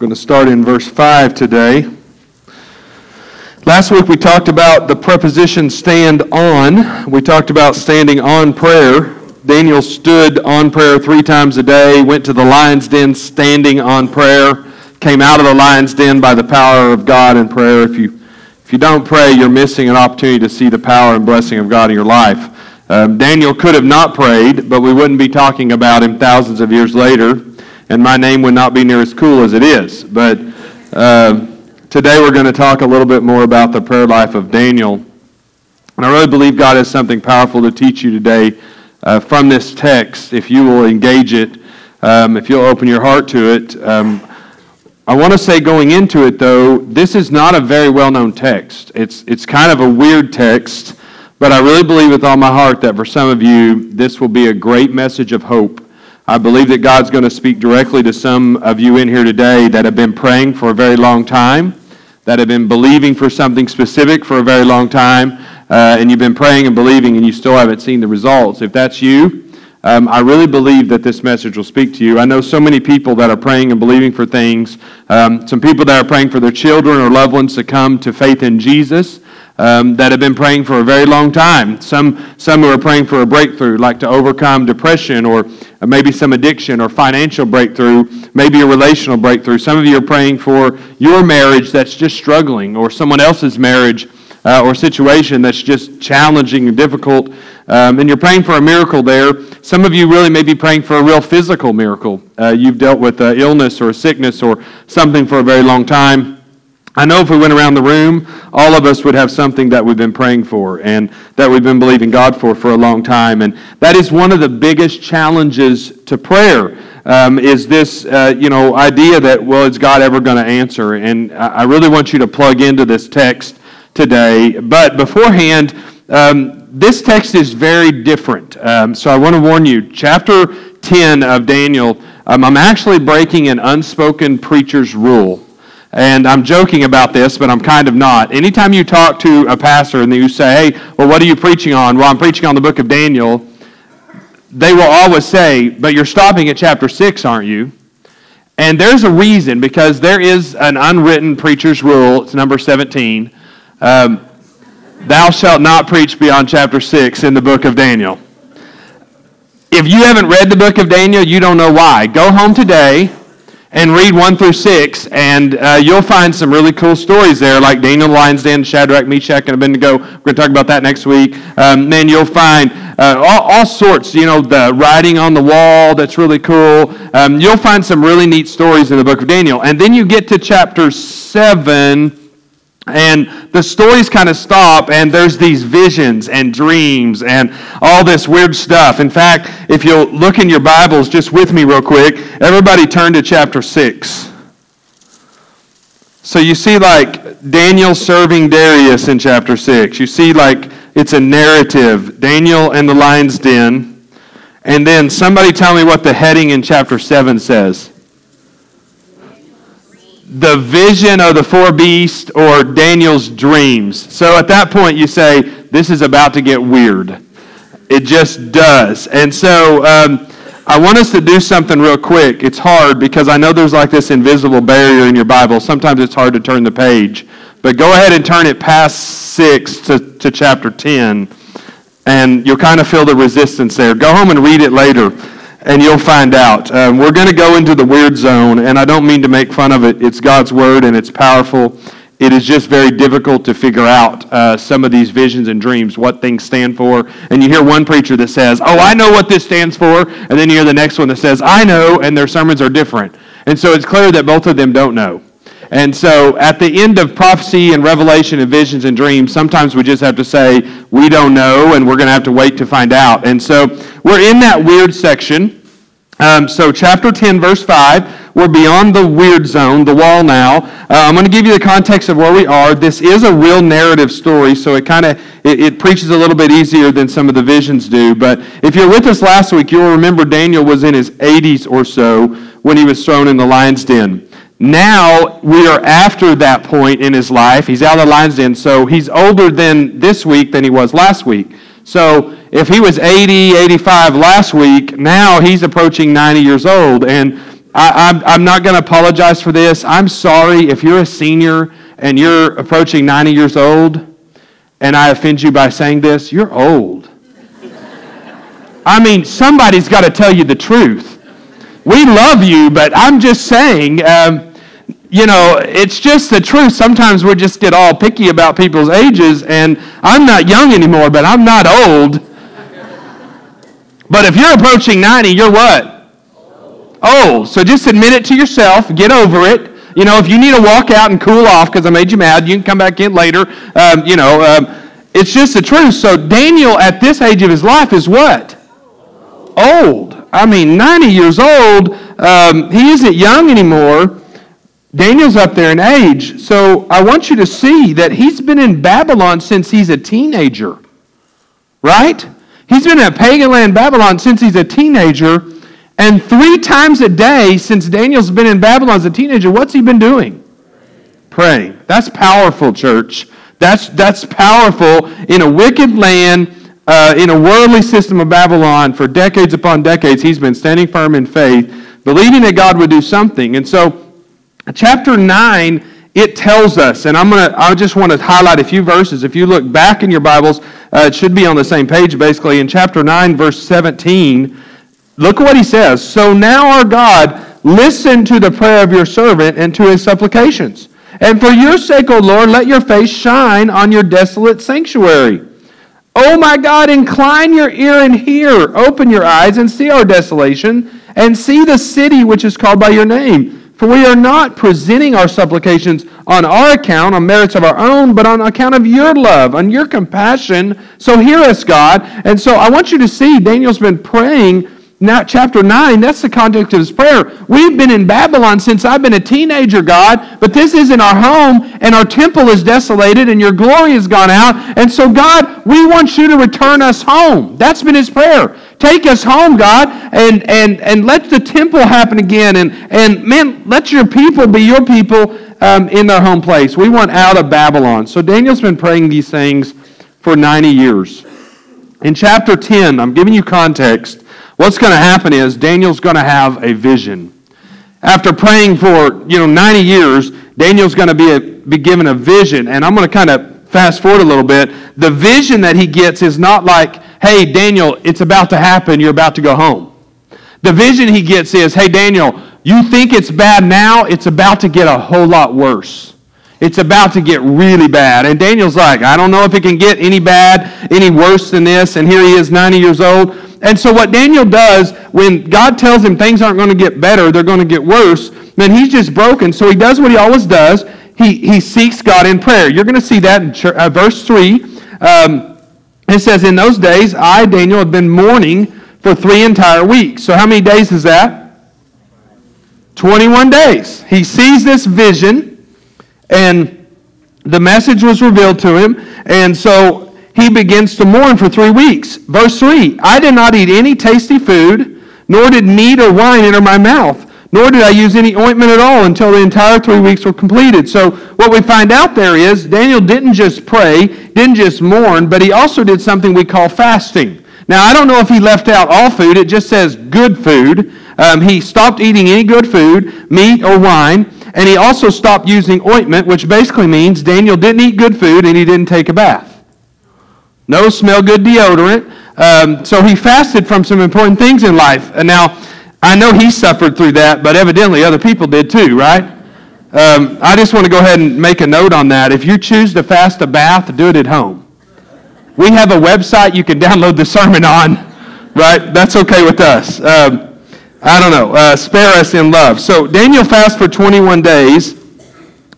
going to start in verse 5 today. Last week we talked about the preposition stand on. We talked about standing on prayer. Daniel stood on prayer three times a day, went to the lion's den standing on prayer, came out of the lion's den by the power of God in prayer. If you, if you don't pray, you're missing an opportunity to see the power and blessing of God in your life. Um, Daniel could have not prayed, but we wouldn't be talking about him thousands of years later and my name would not be near as cool as it is. But uh, today we're going to talk a little bit more about the prayer life of Daniel. And I really believe God has something powerful to teach you today uh, from this text if you will engage it, um, if you'll open your heart to it. Um, I want to say going into it, though, this is not a very well known text. It's, it's kind of a weird text, but I really believe with all my heart that for some of you, this will be a great message of hope I believe that God's going to speak directly to some of you in here today that have been praying for a very long time, that have been believing for something specific for a very long time, uh, and you've been praying and believing and you still haven't seen the results. If that's you, um, I really believe that this message will speak to you. I know so many people that are praying and believing for things. Um, some people that are praying for their children or loved ones to come to faith in Jesus um, that have been praying for a very long time. Some, some who are praying for a breakthrough, like to overcome depression or maybe some addiction or financial breakthrough, maybe a relational breakthrough. Some of you are praying for your marriage that's just struggling or someone else's marriage uh, or situation that's just challenging and difficult. Um, and you're praying for a miracle there. Some of you really may be praying for a real physical miracle. Uh, you've dealt with uh, illness or sickness or something for a very long time. I know if we went around the room, all of us would have something that we've been praying for and that we've been believing God for for a long time. And that is one of the biggest challenges to prayer. Um, is this uh, you know idea that well is God ever going to answer? And I really want you to plug into this text today. But beforehand, um, this text is very different. Um, so I want to warn you. Chapter 10 of Daniel, um, I'm actually breaking an unspoken preacher's rule. And I'm joking about this, but I'm kind of not. Anytime you talk to a pastor and you say, hey, well, what are you preaching on? Well, I'm preaching on the book of Daniel. They will always say, but you're stopping at chapter 6, aren't you? And there's a reason, because there is an unwritten preacher's rule. It's number 17. Um, Thou shalt not preach beyond chapter 6 in the book of Daniel. If you haven't read the book of Daniel, you don't know why. Go home today and read 1 through 6, and uh, you'll find some really cool stories there, like Daniel the Lion's Den, Shadrach, Meshach, and Abednego. We're going to talk about that next week. Um, then you'll find uh, all, all, sorts, you know, the writing on the wall, that's really cool. Um, you'll find some really neat stories in the book of Daniel. And then you get to chapter 7, and the stories kind of stop, and there's these visions and dreams and all this weird stuff. In fact, if you'll look in your Bibles just with me, real quick, everybody turn to chapter 6. So you see, like, Daniel serving Darius in chapter 6. You see, like, it's a narrative Daniel and the lion's den. And then somebody tell me what the heading in chapter 7 says the vision of the four beasts or Daniel's dreams. So at that point, you say, This is about to get weird. It just does. And so um, I want us to do something real quick. It's hard because I know there's like this invisible barrier in your Bible. Sometimes it's hard to turn the page. But go ahead and turn it past 6 to, to chapter 10, and you'll kind of feel the resistance there. Go home and read it later and you'll find out. Um, we're going to go into the weird zone, and I don't mean to make fun of it. It's God's word, and it's powerful. It is just very difficult to figure out uh, some of these visions and dreams, what things stand for. And you hear one preacher that says, Oh, I know what this stands for. And then you hear the next one that says, I know, and their sermons are different. And so it's clear that both of them don't know. And so at the end of prophecy and revelation and visions and dreams, sometimes we just have to say, we don't know, and we're going to have to wait to find out. And so we're in that weird section. Um, so chapter 10, verse 5, we're beyond the weird zone, the wall now. Uh, I'm going to give you the context of where we are. This is a real narrative story, so it kind of it, it preaches a little bit easier than some of the visions do. But if you're with us last week, you'll remember Daniel was in his 80s or so when he was thrown in the lion's den. Now we are after that point in his life. He's out of the lion's den, so he's older than this week than he was last week. So if he was 80, 85 last week, now he's approaching 90 years old. And I, I'm, I'm not going to apologize for this. I'm sorry if you're a senior and you're approaching 90 years old and I offend you by saying this, you're old. I mean, somebody's got to tell you the truth. We love you, but I'm just saying, um, you know, it's just the truth. Sometimes we just get all picky about people's ages, and I'm not young anymore, but I'm not old. But if you're approaching 90, you're what? Old. So just admit it to yourself, get over it. You know, if you need to walk out and cool off because I made you mad, you can come back in later. Um, you know, um, it's just the truth. So Daniel, at this age of his life, is what? Old. I mean, 90 years old. Um, he isn't young anymore. Daniel's up there in age. So I want you to see that he's been in Babylon since he's a teenager. Right? He's been in pagan land Babylon since he's a teenager. And three times a day since Daniel's been in Babylon as a teenager, what's he been doing? Praying. That's powerful, church. That's, that's powerful in a wicked land, uh, in a worldly system of Babylon for decades upon decades. He's been standing firm in faith, believing that God would do something. And so, chapter 9, it tells us, and I'm gonna, I just want to highlight a few verses. If you look back in your Bibles, uh, it should be on the same page basically. In chapter 9, verse 17, look what he says. So now, our God, listen to the prayer of your servant and to his supplications. And for your sake, O Lord, let your face shine on your desolate sanctuary. O my God, incline your ear and hear. Open your eyes and see our desolation, and see the city which is called by your name. For we are not presenting our supplications on our account, on merits of our own, but on account of your love, on your compassion. So hear us, God. And so I want you to see Daniel's been praying now, chapter 9, that's the context of his prayer. We've been in Babylon since I've been a teenager, God, but this isn't our home, and our temple is desolated, and your glory has gone out. And so, God, we want you to return us home. That's been his prayer. Take us home, God, and, and, and let the temple happen again. And, and man, let your people be your people um, in their home place. We want out of Babylon. So, Daniel's been praying these things for 90 years. In chapter 10, I'm giving you context. What's going to happen is Daniel's going to have a vision. After praying for, you know, 90 years, Daniel's going to be, a, be given a vision. And I'm going to kind of fast forward a little bit. The vision that he gets is not like, hey, Daniel, it's about to happen, you're about to go home. The vision he gets is, hey, Daniel, you think it's bad now, it's about to get a whole lot worse. It's about to get really bad. And Daniel's like, I don't know if it can get any bad, any worse than this. And here he is, 90 years old. And so, what Daniel does when God tells him things aren't going to get better, they're going to get worse, then he's just broken. So, he does what he always does. He, he seeks God in prayer. You're going to see that in uh, verse 3. Um, it says, In those days, I, Daniel, had been mourning for three entire weeks. So, how many days is that? 21 days. He sees this vision, and the message was revealed to him. And so he begins to mourn for three weeks. Verse 3 I did not eat any tasty food, nor did meat or wine enter my mouth, nor did I use any ointment at all until the entire three weeks were completed. So, what we find out there is Daniel didn't just pray, didn't just mourn, but he also did something we call fasting. Now, I don't know if he left out all food, it just says good food. Um, he stopped eating any good food, meat or wine, and he also stopped using ointment, which basically means Daniel didn't eat good food and he didn't take a bath no smell good deodorant. Um, so he fasted from some important things in life. And now, I know he suffered through that, but evidently other people did too, right? Um, I just want to go ahead and make a note on that. If you choose to fast a bath, do it at home. We have a website you can download the sermon on, right? That's okay with us. Um, I don't know. Uh, spare us in love. So Daniel fasts for 21 days,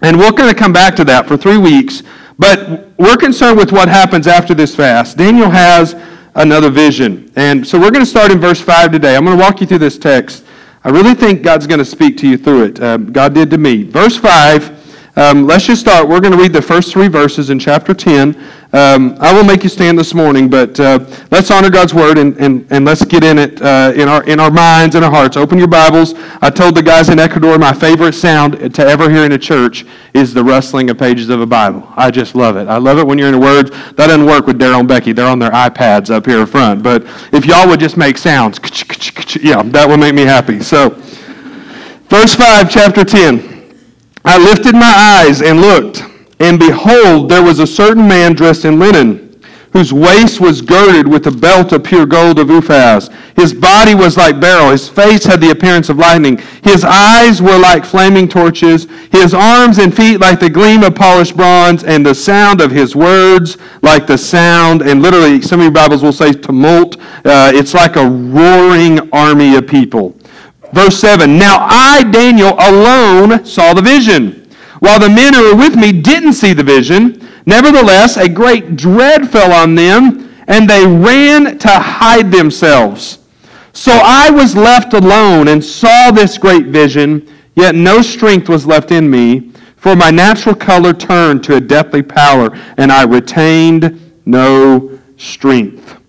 and we're going to come back to that for three weeks. But we're concerned with what happens after this fast. Daniel has another vision. And so we're going to start in verse 5 today. I'm going to walk you through this text. I really think God's going to speak to you through it. Uh, God did to me. Verse 5 um, let's just start. We're going to read the first three verses in chapter 10. Um, I will make you stand this morning, but uh, let's honor God's word and, and, and let's get in it uh, in, our, in our minds and our hearts. Open your Bibles. I told the guys in Ecuador my favorite sound to ever hear in a church is the rustling of pages of a Bible. I just love it. I love it when you're in the Word. That doesn't work with Daryl and Becky. They're on their iPads up here in front. But if y'all would just make sounds, yeah, that would make me happy. So. Verse 5, chapter 10. I lifted my eyes and looked, and behold, there was a certain man dressed in linen whose waist was girded with a belt of pure gold of Uphaz. His body was like beryl. His face had the appearance of lightning. His eyes were like flaming torches. His arms and feet like the gleam of polished bronze, and the sound of his words like the sound, and literally, some of your Bibles will say tumult. Uh, it's like a roaring army of people. Verse 7 Now I, Daniel, alone saw the vision, while the men who were with me didn't see the vision. Nevertheless, a great dread fell on them, and they ran to hide themselves. So I was left alone and saw this great vision, yet no strength was left in me, for my natural color turned to a deathly pallor, and I retained no strength.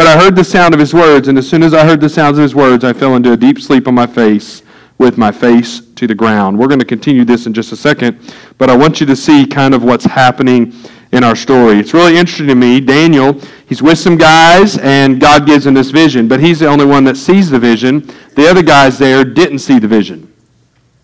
But I heard the sound of his words, and as soon as I heard the sounds of his words, I fell into a deep sleep on my face, with my face to the ground. We're going to continue this in just a second, but I want you to see kind of what's happening in our story. It's really interesting to me. Daniel, he's with some guys, and God gives him this vision, but he's the only one that sees the vision. The other guys there didn't see the vision.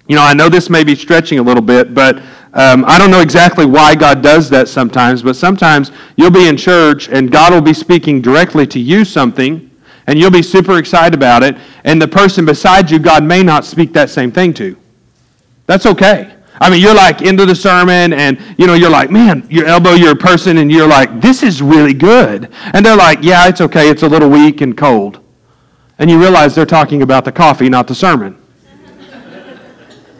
You know, I know this may be stretching a little bit, but um, I don't know exactly why God does that sometimes, but sometimes you'll be in church and God will be speaking directly to you something, and you'll be super excited about it, and the person beside you, God may not speak that same thing to. That's okay. I mean, you're like into the sermon, and you know, you're like, man, your elbow your person, and you're like, this is really good. And they're like, yeah, it's okay, it's a little weak and cold. And you realize they're talking about the coffee, not the sermon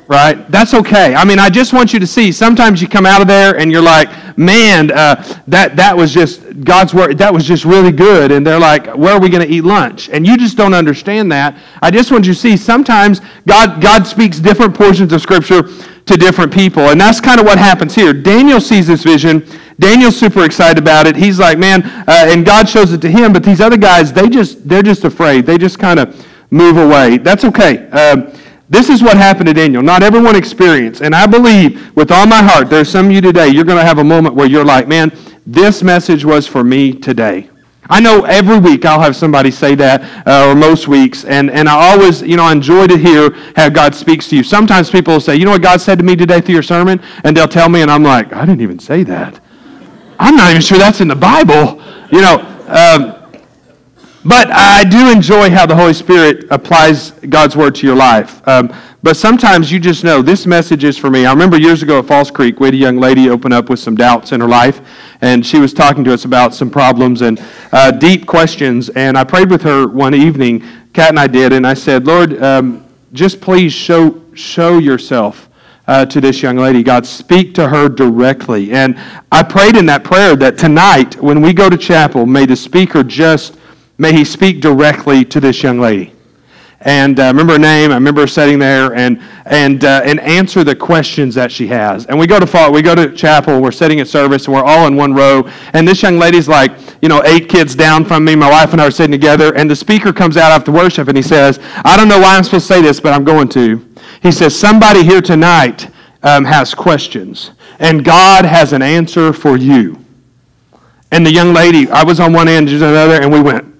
right? That's okay. I mean, I just want you to see. Sometimes you come out of there and you're like, man, uh, that that was just God's word. That was just really good. And they're like, where are we going to eat lunch? And you just don't understand that. I just want you to see. Sometimes God God speaks different portions of Scripture to different people, and that's kind of what happens here. Daniel sees this vision. Daniel's super excited about it. He's like, man, uh, and God shows it to him. But these other guys, they just they're just afraid. They just kind of move away. That's okay. Uh, this is what happened to Daniel. Not everyone experienced. And I believe with all my heart, there's some of you today, you're going to have a moment where you're like, man, this message was for me today. I know every week I'll have somebody say that, uh, or most weeks, and, and I always, you know, I enjoy to hear how God speaks to you. Sometimes people will say, you know what God said to me today through your sermon? And they'll tell me, and I'm like, I didn't even say that. I'm not even sure that's in the Bible. You know, um, but I do enjoy how the Holy Spirit applies God's word to your life. Um, but sometimes you just know this message is for me. I remember years ago at Falls Creek, we had a young lady open up with some doubts in her life, and she was talking to us about some problems and uh, deep questions. And I prayed with her one evening, Kat and I did, and I said, Lord, um, just please show, show yourself. Uh, to this young lady. God, speak to her directly. And I prayed in that prayer that tonight, when we go to chapel, may the speaker just may he speak directly to this young lady. And I uh, remember her name. I remember her sitting there and and uh, and answer the questions that she has. And we go to fall, we go to chapel. We're sitting at service, and we're all in one row. And this young lady's like, you know, eight kids down from me. My wife and I are sitting together. And the speaker comes out after worship, and he says, "I don't know why I'm supposed to say this, but I'm going to." He says, "Somebody here tonight um, has questions, and God has an answer for you." And the young lady, I was on one end, she's on the other, and we went,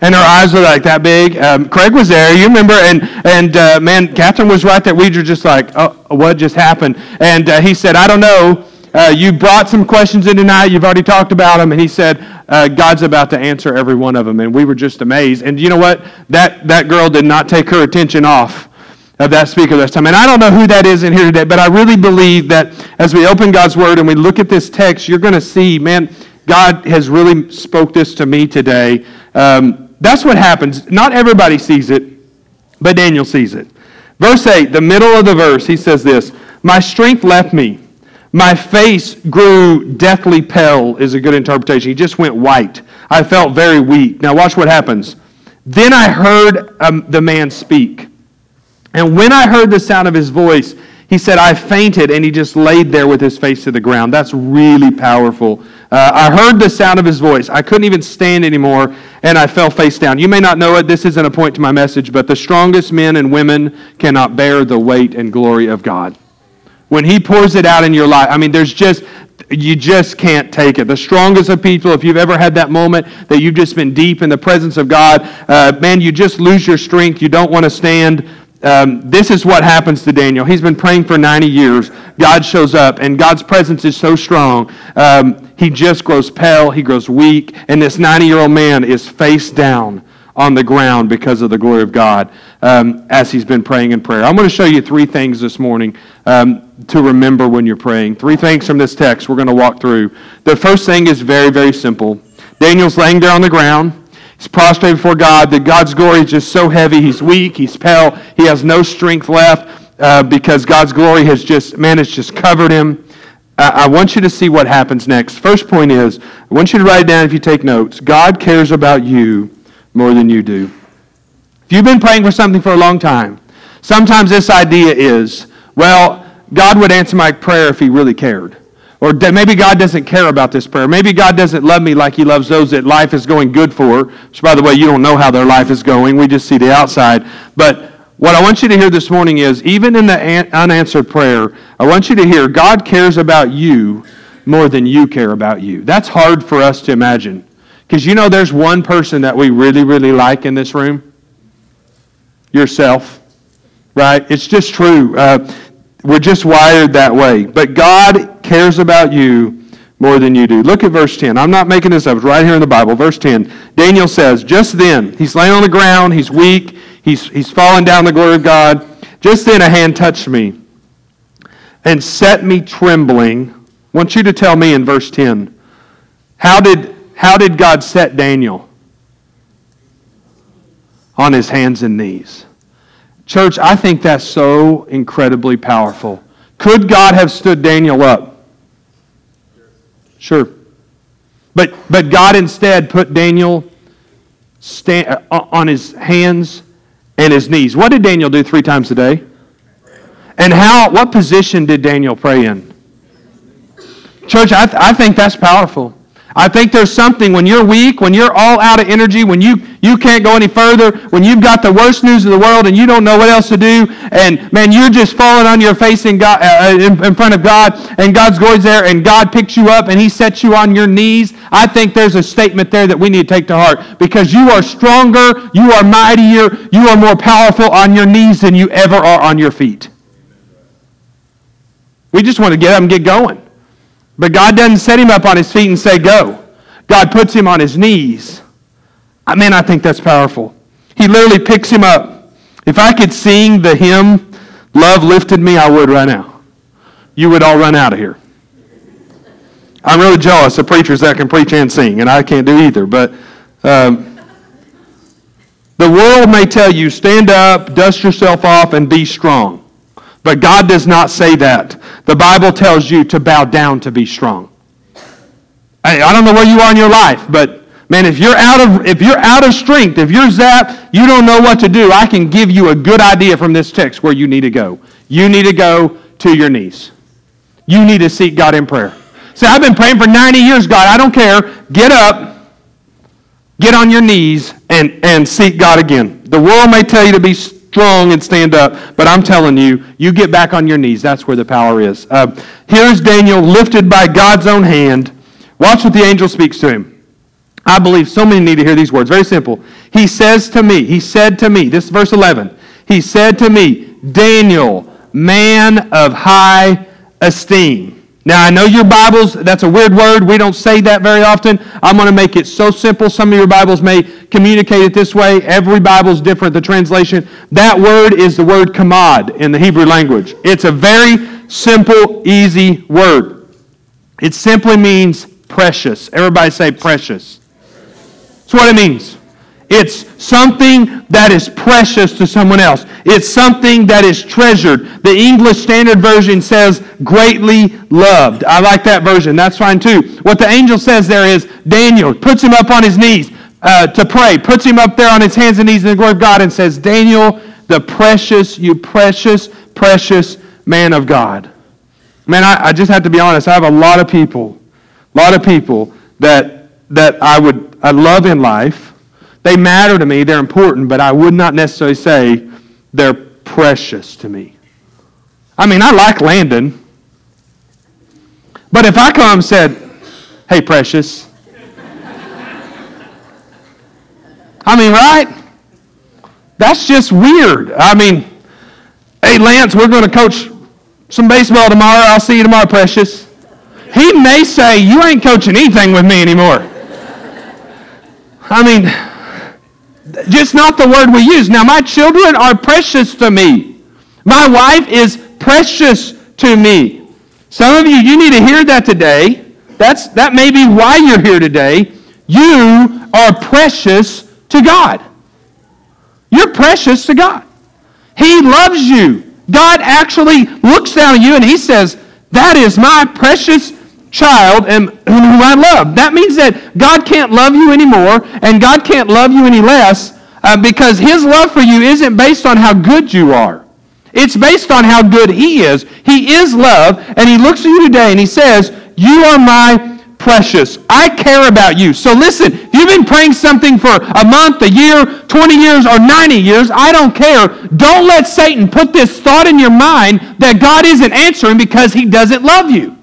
and her eyes were like that big. Um, Craig was there, you remember, and and uh, man, Catherine was right there. We were just like, oh, what just happened? And uh, he said, I don't know. Uh, you brought some questions in tonight. You've already talked about them, and he said, uh, God's about to answer every one of them. And we were just amazed. And you know what? That that girl did not take her attention off of that speaker this time. And I don't know who that is in here today, but I really believe that as we open God's Word and we look at this text, you're going to see, man, God has really spoke this to me today. Um, that's what happens. Not everybody sees it, but Daniel sees it. Verse 8, the middle of the verse, he says this My strength left me. My face grew deathly pale, is a good interpretation. He just went white. I felt very weak. Now, watch what happens. Then I heard um, the man speak. And when I heard the sound of his voice, he said, I fainted, and he just laid there with his face to the ground. That's really powerful. Uh, I heard the sound of his voice. I couldn't even stand anymore, and I fell face down. You may not know it. This isn't a point to my message, but the strongest men and women cannot bear the weight and glory of God. When he pours it out in your life, I mean, there's just, you just can't take it. The strongest of people, if you've ever had that moment that you've just been deep in the presence of God, uh, man, you just lose your strength. You don't want to stand. Um, this is what happens to Daniel. He's been praying for 90 years. God shows up, and God's presence is so strong. Um, he just grows pale, he grows weak, and this 90 year old man is face down on the ground because of the glory of God um, as he's been praying in prayer. I'm going to show you three things this morning um, to remember when you're praying. Three things from this text we're going to walk through. The first thing is very, very simple. Daniel's laying there on the ground. He's prostrate before God. That God's glory is just so heavy. He's weak. He's pale. He has no strength left uh, because God's glory has just, man, it's just covered him. I want you to see what happens next. First point is, I want you to write down if you take notes. God cares about you more than you do. If you've been praying for something for a long time, sometimes this idea is, well, God would answer my prayer if he really cared. Or maybe God doesn't care about this prayer. Maybe God doesn't love me like he loves those that life is going good for. Which, by the way, you don't know how their life is going. We just see the outside. But what I want you to hear this morning is, even in the unanswered prayer, I want you to hear God cares about you more than you care about you. That's hard for us to imagine. Because you know there's one person that we really, really like in this room? Yourself. Right? It's just true. Uh, we're just wired that way. But God cares about you more than you do. Look at verse 10. I'm not making this up. It's right here in the Bible. Verse 10. Daniel says, Just then, he's laying on the ground, he's weak, he's, he's fallen down the glory of God. Just then a hand touched me and set me trembling. I want you to tell me in verse 10. How did how did God set Daniel? On his hands and knees. Church, I think that's so incredibly powerful. Could God have stood Daniel up? Sure. But, but God instead put Daniel stand, uh, on his hands and his knees. What did Daniel do three times a day? And how, what position did Daniel pray in? Church, I, th- I think that's powerful. I think there's something when you're weak, when you're all out of energy, when you, you can't go any further, when you've got the worst news of the world and you don't know what else to do, and man, you're just falling on your face in, God, uh, uh, in, in front of God, and God's glory's there, and God picks you up and He sets you on your knees. I think there's a statement there that we need to take to heart because you are stronger, you are mightier, you are more powerful on your knees than you ever are on your feet. We just want to get up and get going. But God doesn't set him up on his feet and say, go. God puts him on his knees. I mean, I think that's powerful. He literally picks him up. If I could sing the hymn, Love Lifted Me, I would right now. You would all run out of here. I'm really jealous of preachers that can preach and sing, and I can't do either. But um, the world may tell you, stand up, dust yourself off, and be strong. But God does not say that. The Bible tells you to bow down to be strong. I, I don't know where you are in your life, but man, if you're out of if you're out of strength, if you're zapped, you don't know what to do, I can give you a good idea from this text where you need to go. You need to go to your knees. You need to seek God in prayer. Say, I've been praying for 90 years, God. I don't care. Get up, get on your knees, and, and seek God again. The world may tell you to be strong and stand up. But I'm telling you, you get back on your knees. That's where the power is. Uh, here's Daniel lifted by God's own hand. Watch what the angel speaks to him. I believe so many need to hear these words. Very simple. He says to me, he said to me, this is verse 11. He said to me, Daniel, man of high esteem. Now, I know your Bibles, that's a weird word. We don't say that very often. I'm going to make it so simple. Some of your Bibles may communicate it this way. Every Bible's different, the translation. That word is the word kamad in the Hebrew language. It's a very simple, easy word. It simply means precious. Everybody say precious. That's what it means. It's something that is precious to someone else. It's something that is treasured. The English Standard Version says greatly loved. I like that version. That's fine too. What the angel says there is Daniel puts him up on his knees uh, to pray, puts him up there on his hands and knees in the glory of God and says, Daniel, the precious, you precious, precious man of God. Man, I, I just have to be honest. I have a lot of people, a lot of people that, that I would I love in life they matter to me, they're important, but I would not necessarily say they're precious to me. I mean, I like Landon. But if I come and said, hey, precious, I mean, right? That's just weird. I mean, hey, Lance, we're going to coach some baseball tomorrow. I'll see you tomorrow, precious. He may say, you ain't coaching anything with me anymore. I mean, just not the word we use. Now, my children are precious to me. My wife is precious to me. Some of you, you need to hear that today. That's, that may be why you're here today. You are precious to God. You're precious to God. He loves you. God actually looks down at you and he says, That is my precious child and whom I love. That means that God can't love you anymore and God can't love you any less uh, because his love for you isn't based on how good you are. It's based on how good he is. He is love and he looks at you today and he says, You are my precious. I care about you. So listen, if you've been praying something for a month, a year, 20 years, or 90 years, I don't care. Don't let Satan put this thought in your mind that God isn't answering because he doesn't love you.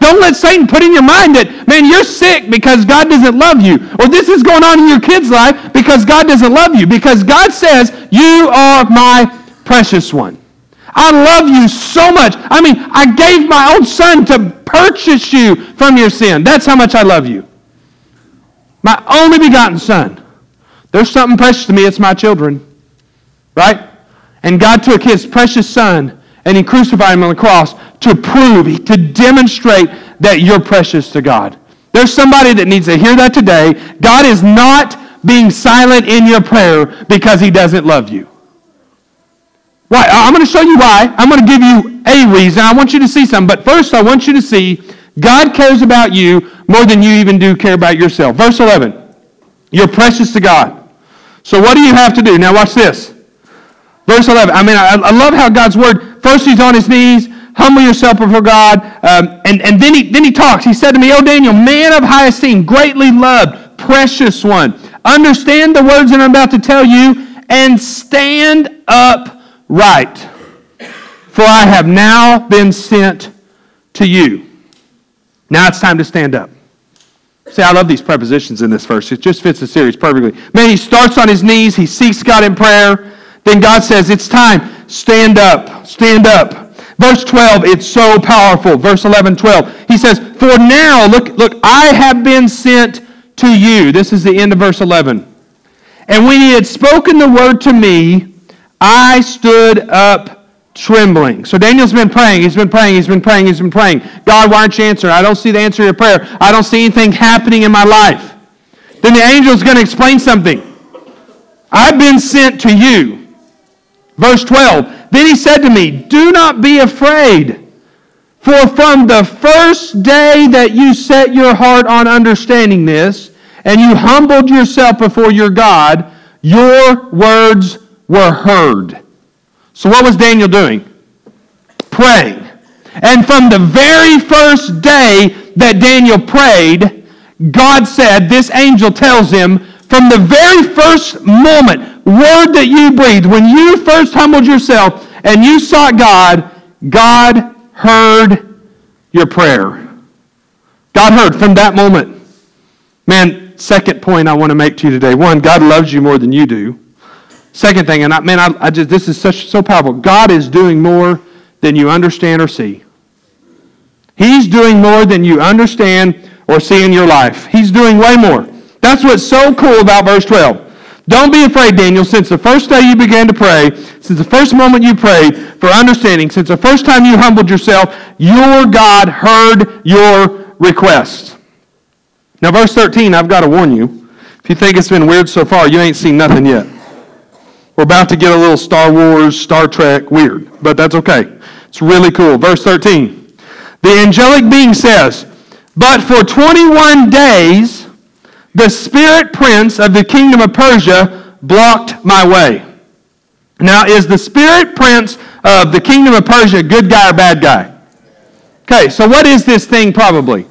Don't let Satan put in your mind that, man, you're sick because God doesn't love you. Or this is going on in your kid's life because God doesn't love you. Because God says, you are my precious one. I love you so much. I mean, I gave my own son to purchase you from your sin. That's how much I love you. My only begotten son. There's something precious to me, it's my children. Right? And God took his precious son and he crucified him on the cross to prove, to demonstrate that you're precious to God. There's somebody that needs to hear that today. God is not being silent in your prayer because he doesn't love you. Why? I'm going to show you why. I'm going to give you a reason. I want you to see something. But first, I want you to see God cares about you more than you even do care about yourself. Verse 11. You're precious to God. So what do you have to do? Now watch this. Verse 11. I mean, I, I love how God's word, first he's on his knees, humble yourself before God, um, and, and then, he, then he talks. He said to me, Oh, Daniel, man of high esteem, greatly loved, precious one, understand the words that I'm about to tell you and stand up right, for I have now been sent to you. Now it's time to stand up. See, I love these prepositions in this verse. It just fits the series perfectly. Man, he starts on his knees, he seeks God in prayer. Then God says, It's time. Stand up. Stand up. Verse 12, it's so powerful. Verse 11, 12. He says, For now, look, look, I have been sent to you. This is the end of verse 11. And when he had spoken the word to me, I stood up trembling. So Daniel's been praying. He's been praying. He's been praying. He's been praying. God, why aren't you answering? I don't see the answer to your prayer. I don't see anything happening in my life. Then the angel's going to explain something. I've been sent to you. Verse 12. Then he said to me, Do not be afraid. For from the first day that you set your heart on understanding this, and you humbled yourself before your God, your words were heard. So, what was Daniel doing? Praying. And from the very first day that Daniel prayed, God said, this angel tells him, from the very first moment, word that you breathed, when you first humbled yourself and you sought God, God heard your prayer. God heard from that moment. Man, second point I want to make to you today. One, God loves you more than you do. Second thing, and I, man, I, I just this is such so powerful. God is doing more than you understand or see. He's doing more than you understand or see in your life. He's doing way more. That's what's so cool about verse 12. Don't be afraid, Daniel, since the first day you began to pray, since the first moment you prayed for understanding, since the first time you humbled yourself, your God heard your request. Now, verse 13, I've got to warn you. If you think it's been weird so far, you ain't seen nothing yet. We're about to get a little Star Wars, Star Trek weird, but that's okay. It's really cool. Verse 13. The angelic being says, But for 21 days, the spirit prince of the kingdom of Persia blocked my way. Now, is the spirit prince of the kingdom of Persia good guy or bad guy? Okay, so what is this thing probably?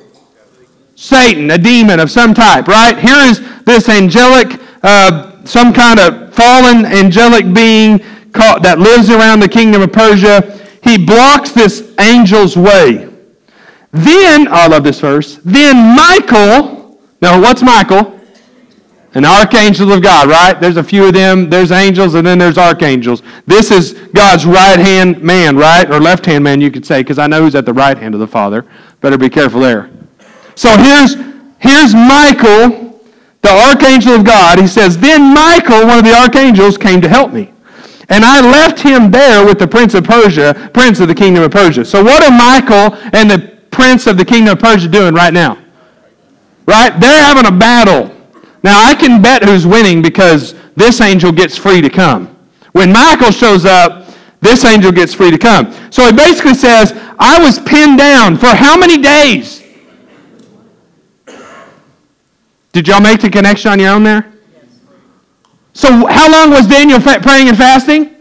Satan, a demon of some type, right? Here is this angelic, uh, some kind of fallen angelic being called, that lives around the kingdom of Persia, he blocks this angel's way. Then, I love this verse. Then Michael, now what's Michael? An archangel of God, right? There's a few of them. There's angels and then there's archangels. This is God's right hand man, right? Or left hand man, you could say, because I know who's at the right hand of the Father. Better be careful there. So here's, here's Michael, the archangel of God. He says, Then Michael, one of the archangels, came to help me. And I left him there with the prince of Persia, prince of the kingdom of Persia. So what are Michael and the prince of the kingdom of Persia doing right now? Right? They're having a battle. Now, I can bet who's winning because this angel gets free to come. When Michael shows up, this angel gets free to come. So he basically says, I was pinned down for how many days? Did y'all make the connection on your own there? So, how long was Daniel praying and fasting?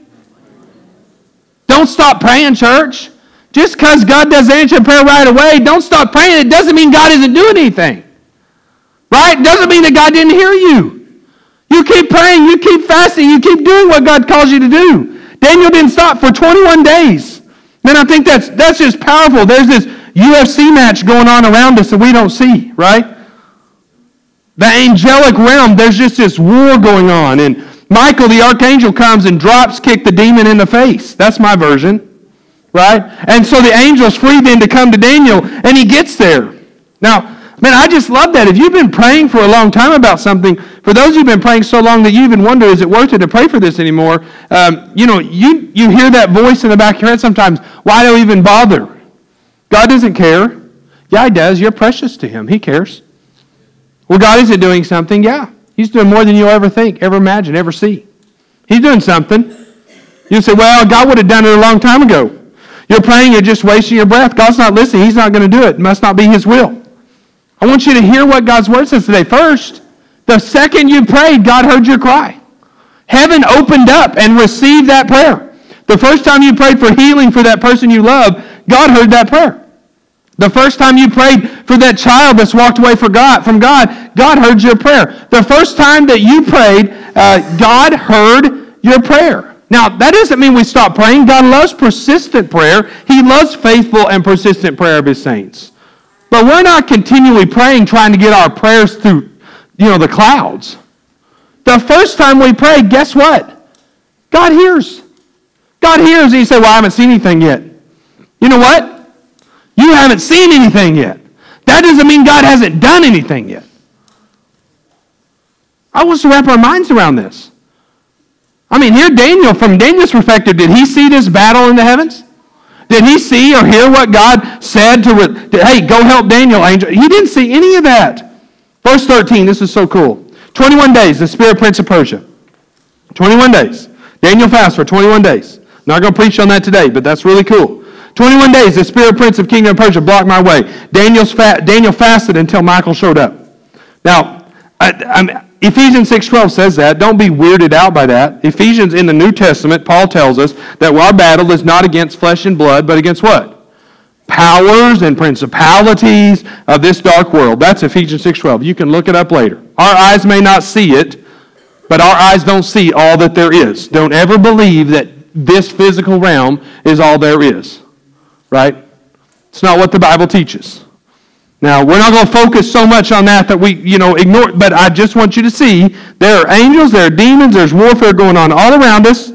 Don't stop praying, church. Just because God doesn't answer prayer right away, don't stop praying. It doesn't mean God isn't doing anything. Right? Doesn't mean that God didn't hear you. You keep praying, you keep fasting, you keep doing what God calls you to do. Daniel didn't stop for 21 days. Man, I think that's, that's just powerful. There's this UFC match going on around us that we don't see, right? The angelic realm, there's just this war going on. And Michael, the archangel, comes and drops kick the demon in the face. That's my version. Right? And so the angel's free then to come to Daniel, and he gets there. Now, Man, I just love that. If you've been praying for a long time about something, for those who've been praying so long that you even wonder, is it worth it to pray for this anymore? Um, you know, you, you hear that voice in the back of your head sometimes. Why do I even bother? God doesn't care. Yeah, He does. You're precious to Him. He cares. Well, God isn't doing something. Yeah, He's doing more than you'll ever think, ever imagine, ever see. He's doing something. You say, well, God would have done it a long time ago. You're praying, you're just wasting your breath. God's not listening. He's not going to do it. It must not be His will. I want you to hear what God's word says today. First, the second you prayed, God heard your cry. Heaven opened up and received that prayer. The first time you prayed for healing for that person you love, God heard that prayer. The first time you prayed for that child that's walked away from God, from God, God heard your prayer. The first time that you prayed, uh, God heard your prayer. Now, that doesn't mean we stop praying. God loves persistent prayer. He loves faithful and persistent prayer of his saints. But we're not continually praying trying to get our prayers through, you know, the clouds. The first time we pray, guess what? God hears. God hears. And you say, well, I haven't seen anything yet. You know what? You haven't seen anything yet. That doesn't mean God hasn't done anything yet. I want us to wrap our minds around this. I mean, here Daniel, from Daniel's perspective, did he see this battle in the heavens? Did he see or hear what God said to, hey, go help Daniel, angel? He didn't see any of that. Verse 13, this is so cool. 21 days, the spirit prince of Persia. 21 days. Daniel fasts for 21 days. Not going to preach on that today, but that's really cool. 21 days, the spirit prince of kingdom of Persia blocked my way. Daniel's fa- Daniel fasted until Michael showed up. Now, I, Ephesians 6.12 says that. Don't be weirded out by that. Ephesians in the New Testament, Paul tells us that our battle is not against flesh and blood, but against what? Powers and principalities of this dark world. That's Ephesians 6.12. You can look it up later. Our eyes may not see it, but our eyes don't see all that there is. Don't ever believe that this physical realm is all there is. Right? It's not what the Bible teaches. Now, we're not going to focus so much on that that we, you know, ignore, but I just want you to see there are angels, there are demons, there's warfare going on all around us.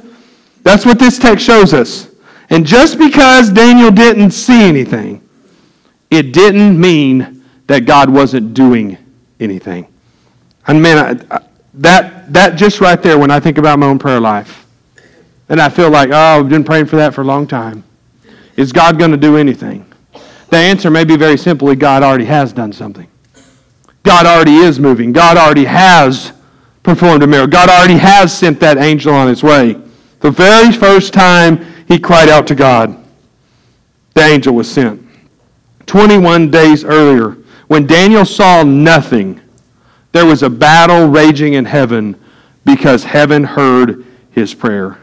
That's what this text shows us. And just because Daniel didn't see anything, it didn't mean that God wasn't doing anything. And man, I, that, that just right there, when I think about my own prayer life, and I feel like, oh, I've been praying for that for a long time. Is God going to do anything? The answer may be very simply God already has done something. God already is moving. God already has performed a miracle. God already has sent that angel on his way. The very first time he cried out to God, the angel was sent. 21 days earlier, when Daniel saw nothing, there was a battle raging in heaven because heaven heard his prayer.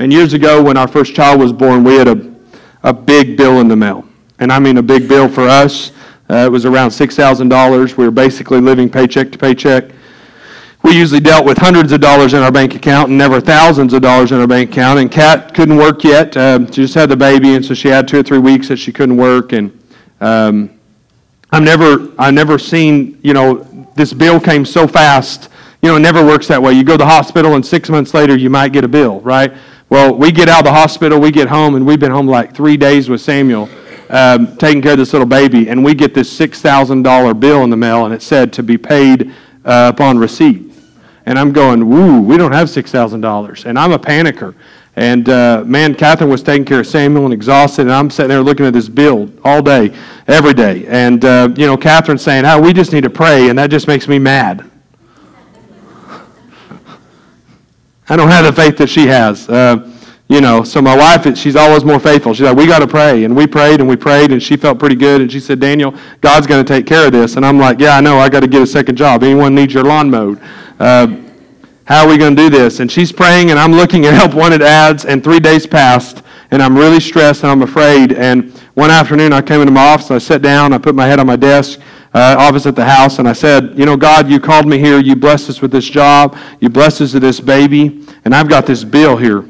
And years ago, when our first child was born, we had a, a big bill in the mail and I mean a big bill for us. Uh, it was around $6,000. We were basically living paycheck to paycheck. We usually dealt with hundreds of dollars in our bank account and never thousands of dollars in our bank account. And Kat couldn't work yet. Uh, she just had the baby, and so she had two or three weeks that she couldn't work. And Um, I've never, I've never seen, you know, this bill came so fast. You know, it never works that way. You go to the hospital, and six months later, you might get a bill, right? Well, we get out of the hospital, we get home, and we've been home like three days with Samuel, um, taking care of this little baby, and we get this $6,000 bill in the mail, and it said to be paid uh, upon receipt. And I'm going, woo, we don't have $6,000. And I'm a panicker. And uh, man, Catherine was taking care of Samuel and exhausted, and I'm sitting there looking at this bill all day, every day. And, uh, you know, Catherine's saying, oh, we just need to pray, and that just makes me mad. I don't have the faith that she has. Uh, you know, so my wife, she's always more faithful. She's like, we got to pray. And we prayed and we prayed, and she felt pretty good. And she said, Daniel, God's going to take care of this. And I'm like, yeah, I know. I got to get a second job. Anyone needs your lawn mowed? Uh, how are we going to do this? And she's praying, and I'm looking at help wanted ads, and three days passed, and I'm really stressed and I'm afraid. And one afternoon, I came into my office, and I sat down, I put my head on my desk, uh, office at the house, and I said, You know, God, you called me here. You blessed us with this job. You blessed us with this baby. And I've got this bill here.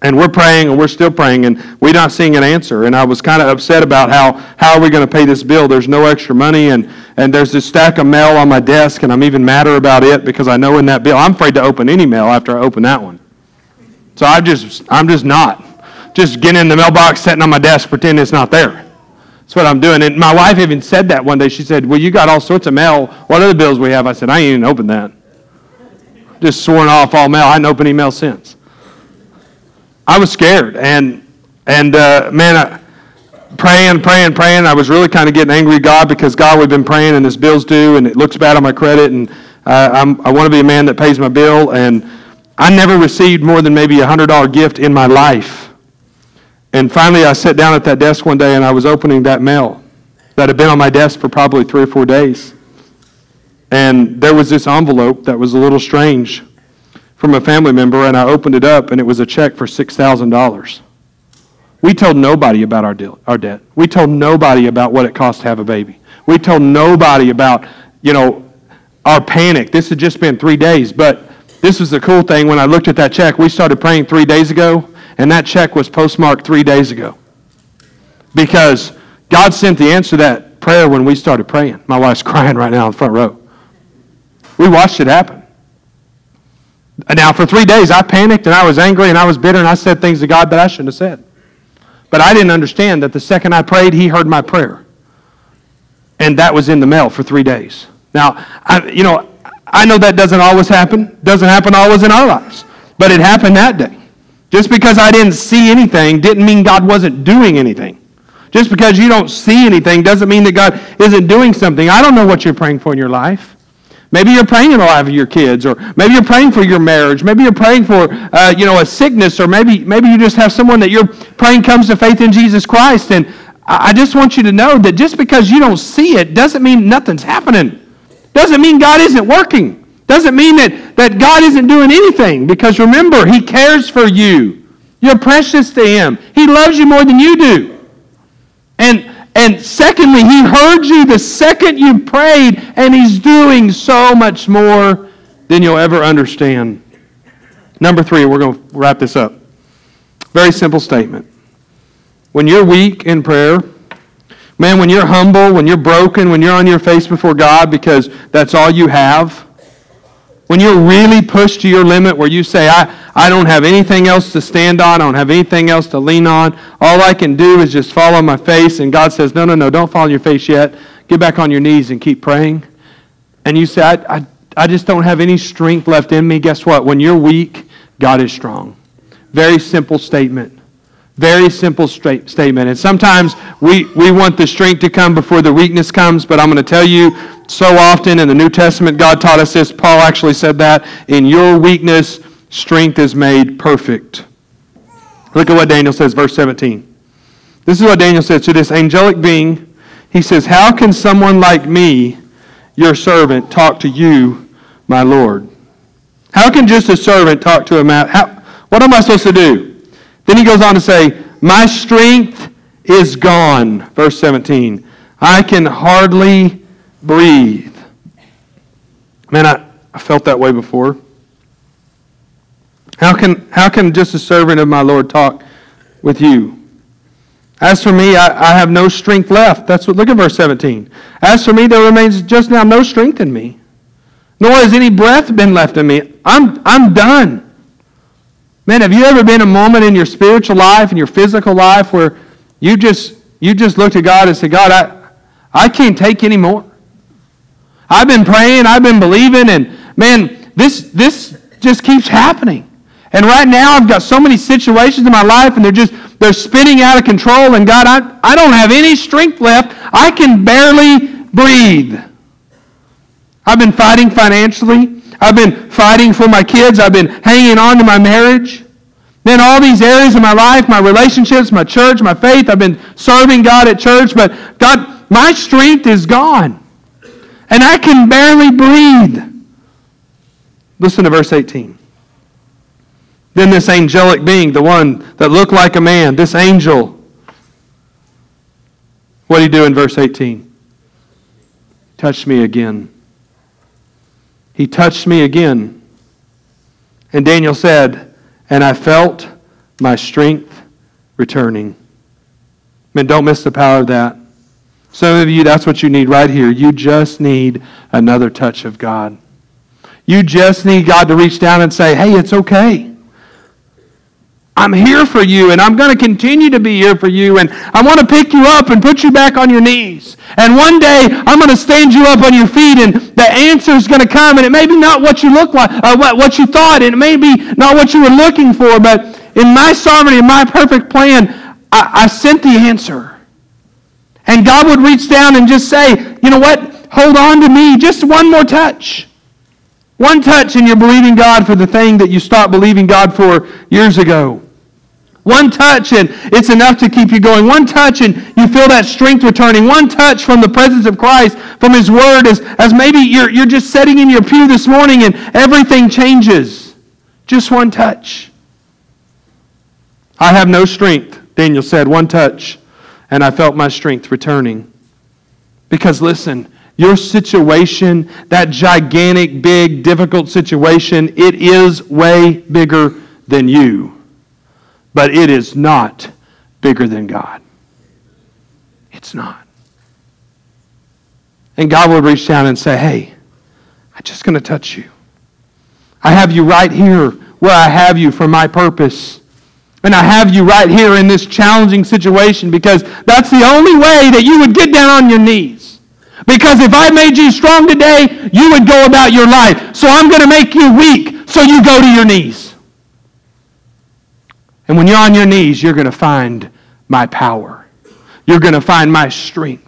And we're praying, and we're still praying, and we're not seeing an answer. And I was kind of upset about how, how are we going to pay this bill? There's no extra money, and, and there's this stack of mail on my desk, and I'm even madder about it because I know in that bill, I'm afraid to open any mail after I open that one. So I just, I'm just not. Just getting in the mailbox, sitting on my desk, pretending it's not there. That's what I'm doing. And my wife even said that one day. She said, Well, you got all sorts of mail. What other bills we have? I said, I ain't even opened that. Just sworn off all mail. I hadn't opened email since. I was scared. And, and uh, man, I, praying, praying, praying. I was really kind of getting angry at God because God, we've been praying and this bill's due and it looks bad on my credit. And uh, I'm, I want to be a man that pays my bill. And I never received more than maybe a $100 gift in my life and finally, I sat down at that desk one day and I was opening that mail that had been on my desk for probably three or four days. And there was this envelope that was a little strange from a family member, and I opened it up, and it was a check for $6,000. We told nobody about our, deal, our debt. We told nobody about what it cost to have a baby. We told nobody about, you know, our panic. This had just been three days, but this was the cool thing. When I looked at that check, we started praying three days ago, and that check was postmarked three days ago. Because God sent the answer to that prayer when we started praying. My wife's crying right now in the front row. We watched it happen. Now, for three days, I panicked and I was angry and I was bitter and I said things to God that I shouldn't have said. But I didn't understand that the second I prayed, He heard my prayer. And that was in the mail for three days. Now, I, you know, I know that doesn't always happen, doesn't happen always in our lives, but it happened that day. Just because I didn't see anything didn't mean God wasn't doing anything. Just because you don't see anything doesn't mean that God isn't doing something. I don't know what you're praying for in your life. Maybe you're praying in the life of your kids, or maybe you're praying for your marriage. Maybe you're praying for, uh, you know, a sickness, or maybe maybe you just have someone that you're praying comes to faith in Jesus Christ. And I just want you to know that just because you don't see it doesn't mean nothing's happening. Doesn't mean God isn't working. Doesn't mean that, that God isn't doing anything because remember, He cares for you. You're precious to Him. He loves you more than you do. And, and secondly, He heard you the second you prayed, and He's doing so much more than you'll ever understand. Number three, we're going to wrap this up. Very simple statement. When you're weak in prayer, man, when you're humble, when you're broken, when you're on your face before God because that's all you have, when you're really pushed to your limit where you say, I, I don't have anything else to stand on, I don't have anything else to lean on, all I can do is just fall on my face, and God says, No, no, no, don't fall on your face yet. Get back on your knees and keep praying. And you say, I, I, I just don't have any strength left in me. Guess what? When you're weak, God is strong. Very simple statement. Very simple statement. And sometimes we, we want the strength to come before the weakness comes, but I'm going to tell you so often in the New Testament, God taught us this. Paul actually said that. In your weakness, strength is made perfect. Look at what Daniel says, verse 17. This is what Daniel says to this angelic being. He says, How can someone like me, your servant, talk to you, my Lord? How can just a servant talk to a man? How, what am I supposed to do? Then he goes on to say, My strength is gone. Verse 17. I can hardly breathe. Man, I, I felt that way before. How can, how can just a servant of my Lord talk with you? As for me, I, I have no strength left. That's what, look at verse 17. As for me, there remains just now no strength in me, nor has any breath been left in me. I'm, I'm done. Man, have you ever been a moment in your spiritual life and your physical life where you just, you just looked at God and said, God, I, I can't take any more. I've been praying, I've been believing, and man, this, this just keeps happening. And right now, I've got so many situations in my life, and they're just they're spinning out of control. And God, I, I don't have any strength left. I can barely breathe. I've been fighting financially. I've been fighting for my kids. I've been hanging on to my marriage. Then all these areas of my life, my relationships, my church, my faith, I've been serving God at church, but God, my strength is gone. And I can barely breathe. Listen to verse 18. Then this angelic being, the one that looked like a man, this angel, what did he do in verse 18? Touch me again. He touched me again. And Daniel said, And I felt my strength returning. Man, don't miss the power of that. Some of you, that's what you need right here. You just need another touch of God. You just need God to reach down and say, Hey, it's okay. I'm here for you, and I'm going to continue to be here for you, and I want to pick you up and put you back on your knees. And one day, I'm going to stand you up on your feet, and the answer is going to come, and it may be not what you look like, uh, what, what you thought, and it may be not what you were looking for, but in my sovereignty, in my perfect plan, I, I sent the answer. And God would reach down and just say, you know what? Hold on to me. Just one more touch. One touch, and you're believing God for the thing that you stopped believing God for years ago. One touch and it's enough to keep you going. One touch and you feel that strength returning. One touch from the presence of Christ, from His Word, as, as maybe you're, you're just sitting in your pew this morning and everything changes. Just one touch. I have no strength, Daniel said. One touch, and I felt my strength returning. Because listen, your situation, that gigantic, big, difficult situation, it is way bigger than you but it is not bigger than God. It's not. And God will reach down and say, Hey, I'm just going to touch you. I have you right here where I have you for my purpose. And I have you right here in this challenging situation because that's the only way that you would get down on your knees. Because if I made you strong today, you would go about your life. So I'm going to make you weak so you go to your knees. And when you're on your knees, you're going to find my power. You're going to find my strength.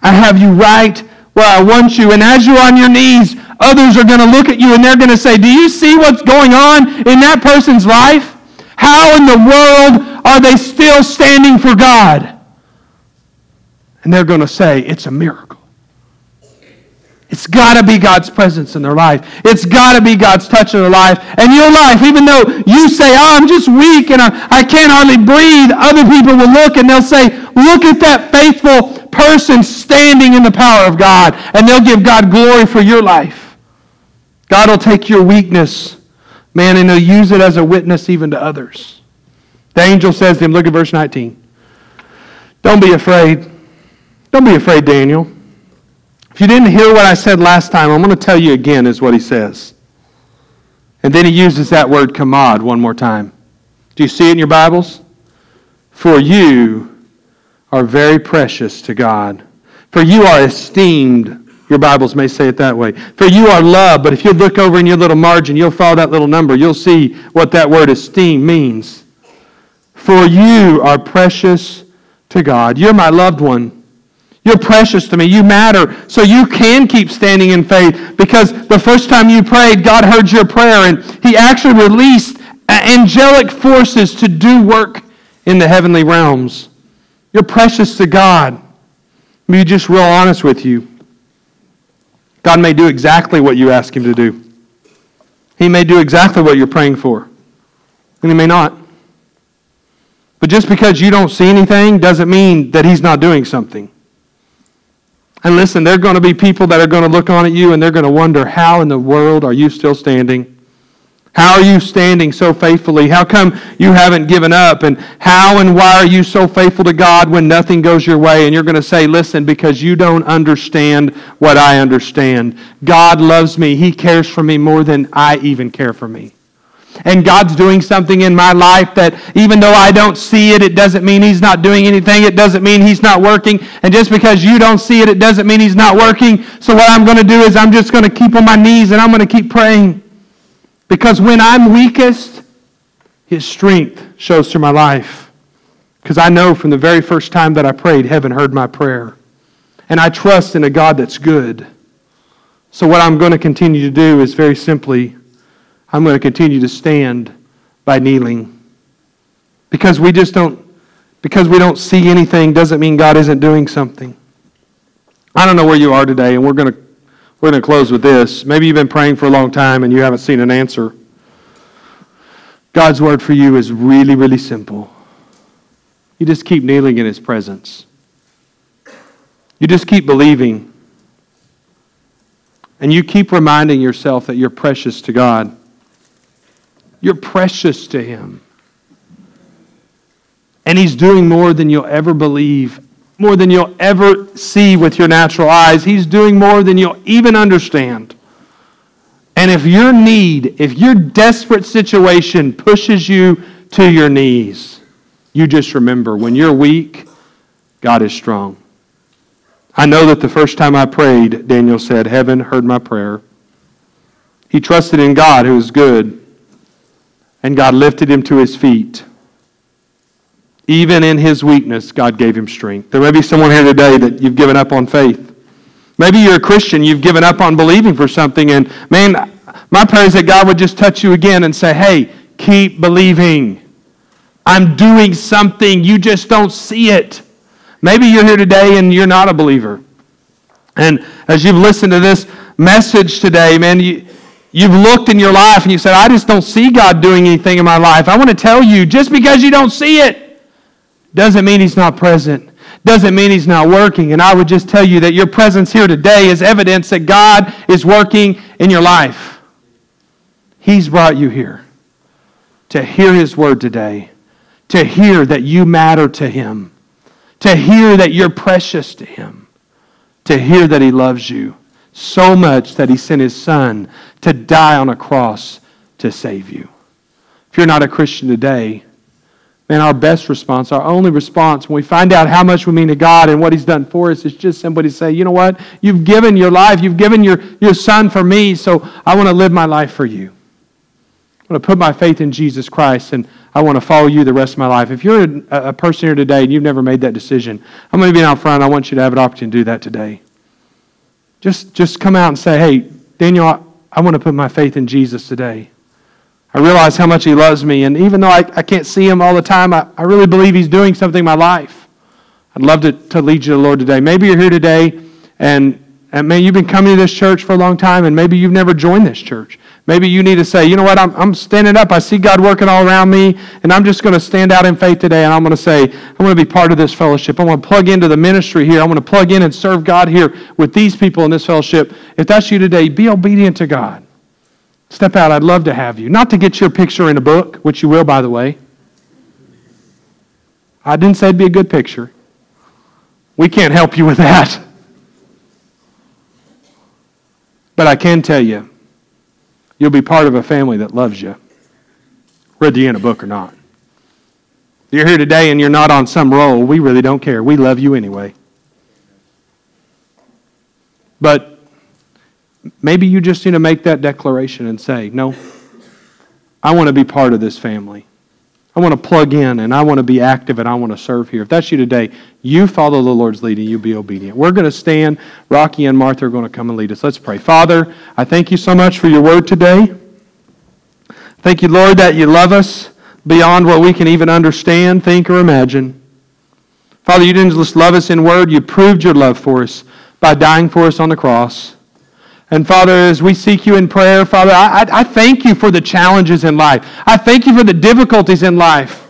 I have you right where I want you. And as you're on your knees, others are going to look at you and they're going to say, Do you see what's going on in that person's life? How in the world are they still standing for God? And they're going to say, It's a miracle. It's got to be God's presence in their life. It's got to be God's touch in their life. And your life, even though you say, oh, I'm just weak and I, I can't hardly breathe, other people will look and they'll say, look at that faithful person standing in the power of God. And they'll give God glory for your life. God will take your weakness, man, and he'll use it as a witness even to others. The angel says to him, look at verse 19. Don't be afraid. Don't be afraid, Daniel. If you didn't hear what I said last time, I'm going to tell you again, is what he says. And then he uses that word kamad one more time. Do you see it in your Bibles? For you are very precious to God. For you are esteemed. Your Bibles may say it that way. For you are loved. But if you look over in your little margin, you'll follow that little number. You'll see what that word esteem means. For you are precious to God. You're my loved one. You're precious to me. You matter. So you can keep standing in faith because the first time you prayed, God heard your prayer and He actually released angelic forces to do work in the heavenly realms. You're precious to God. Let me be just real honest with you. God may do exactly what you ask Him to do. He may do exactly what you're praying for, and He may not. But just because you don't see anything doesn't mean that He's not doing something. And listen, there are going to be people that are going to look on at you and they're going to wonder, how in the world are you still standing? How are you standing so faithfully? How come you haven't given up? And how and why are you so faithful to God when nothing goes your way? And you're going to say, listen, because you don't understand what I understand. God loves me. He cares for me more than I even care for me. And God's doing something in my life that even though I don't see it, it doesn't mean He's not doing anything. It doesn't mean He's not working. And just because you don't see it, it doesn't mean He's not working. So what I'm going to do is I'm just going to keep on my knees and I'm going to keep praying. Because when I'm weakest, His strength shows through my life. Because I know from the very first time that I prayed, heaven heard my prayer. And I trust in a God that's good. So what I'm going to continue to do is very simply, I'm going to continue to stand by kneeling. Because we just don't, because we don't see anything doesn't mean God isn't doing something. I don't know where you are today, and we're going to we're going to close with this. Maybe you've been praying for a long time and you haven't seen an answer. God's word for you is really, really simple. You just keep kneeling in His presence. You just keep believing. And you keep reminding yourself that you're precious to God. You're precious to Him. And He's doing more than you'll ever believe more than you'll ever see with your natural eyes. He's doing more than you'll even understand. And if your need, if your desperate situation pushes you to your knees, you just remember when you're weak, God is strong. I know that the first time I prayed, Daniel said, Heaven heard my prayer. He trusted in God who is good, and God lifted him to his feet. Even in his weakness, God gave him strength. There may be someone here today that you've given up on faith. Maybe you're a Christian, you've given up on believing for something, and man, my prayer is that God would just touch you again and say, hey, keep believing. I'm doing something, you just don't see it. Maybe you're here today and you're not a believer. And as you've listened to this message today, man, you, you've looked in your life and you said, I just don't see God doing anything in my life. I want to tell you, just because you don't see it, doesn't mean he's not present. Doesn't mean he's not working. And I would just tell you that your presence here today is evidence that God is working in your life. He's brought you here to hear his word today, to hear that you matter to him, to hear that you're precious to him, to hear that he loves you so much that he sent his son to die on a cross to save you. If you're not a Christian today, Man, our best response, our only response when we find out how much we mean to God and what He's done for us is just simply to say, you know what? You've given your life, you've given your, your son for me, so I want to live my life for you. I want to put my faith in Jesus Christ and I want to follow you the rest of my life. If you're a, a person here today and you've never made that decision, I'm going to be out front. I want you to have an opportunity to do that today. Just, just come out and say, hey, Daniel, I, I want to put my faith in Jesus today. I realize how much He loves me. And even though I, I can't see Him all the time, I, I really believe He's doing something in my life. I'd love to, to lead you to the Lord today. Maybe you're here today and, and maybe you've been coming to this church for a long time and maybe you've never joined this church. Maybe you need to say, you know what, I'm, I'm standing up. I see God working all around me, and I'm just going to stand out in faith today, and I'm going to say, I want to be part of this fellowship. I want to plug into the ministry here. I want to plug in and serve God here with these people in this fellowship. If that's you today, be obedient to God. Step out. I'd love to have you. Not to get your picture in a book, which you will, by the way. I didn't say it'd be a good picture. We can't help you with that. But I can tell you, you'll be part of a family that loves you, Read you're in a book or not. You're here today and you're not on some roll. We really don't care. We love you anyway. But maybe you just need to make that declaration and say, No, I want to be part of this family. I want to plug in and I want to be active and I want to serve here. If that's you today, you follow the Lord's leading, you be obedient. We're going to stand. Rocky and Martha are going to come and lead us. Let's pray. Father, I thank you so much for your word today. Thank you, Lord, that you love us beyond what we can even understand, think, or imagine. Father, you didn't just love us in word, you proved your love for us by dying for us on the cross. And Father, as we seek you in prayer, Father, I, I, thank you for the challenges in life. I thank you for the difficulties in life.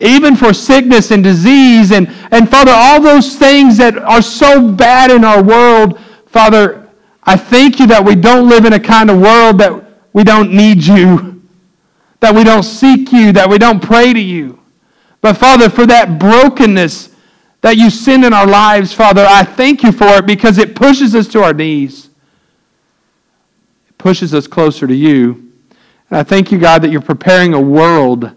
Even for sickness and disease and, and Father, all those things that are so bad in our world, Father, I thank you that we don't live in a kind of world that we don't need you. that we don't seek you, that we don't pray to you. But Father, for that brokenness that you send in our lives, Father, I thank you for it because it pushes us to our knees. Pushes us closer to you. And I thank you, God, that you're preparing a world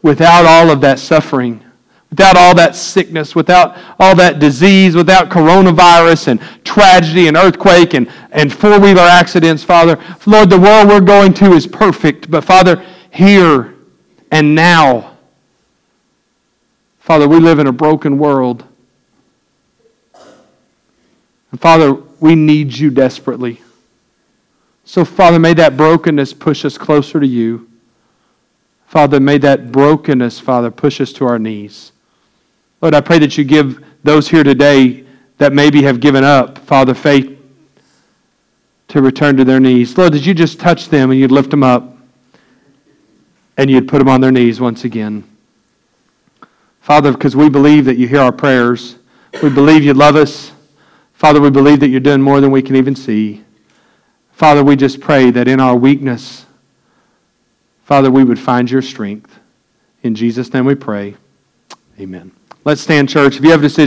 without all of that suffering, without all that sickness, without all that disease, without coronavirus and tragedy and earthquake and, and four wheeler accidents, Father. Lord, the world we're going to is perfect, but Father, here and now, Father, we live in a broken world. And Father, we need you desperately. So, Father, may that brokenness push us closer to you. Father, may that brokenness, Father, push us to our knees. Lord, I pray that you give those here today that maybe have given up, Father, faith to return to their knees. Lord, did you just touch them and you'd lift them up and you'd put them on their knees once again? Father, because we believe that you hear our prayers, we believe you love us. Father, we believe that you're doing more than we can even see. Father, we just pray that in our weakness, Father, we would find your strength. In Jesus' name we pray. Amen. Let's stand, church. If you have a decision,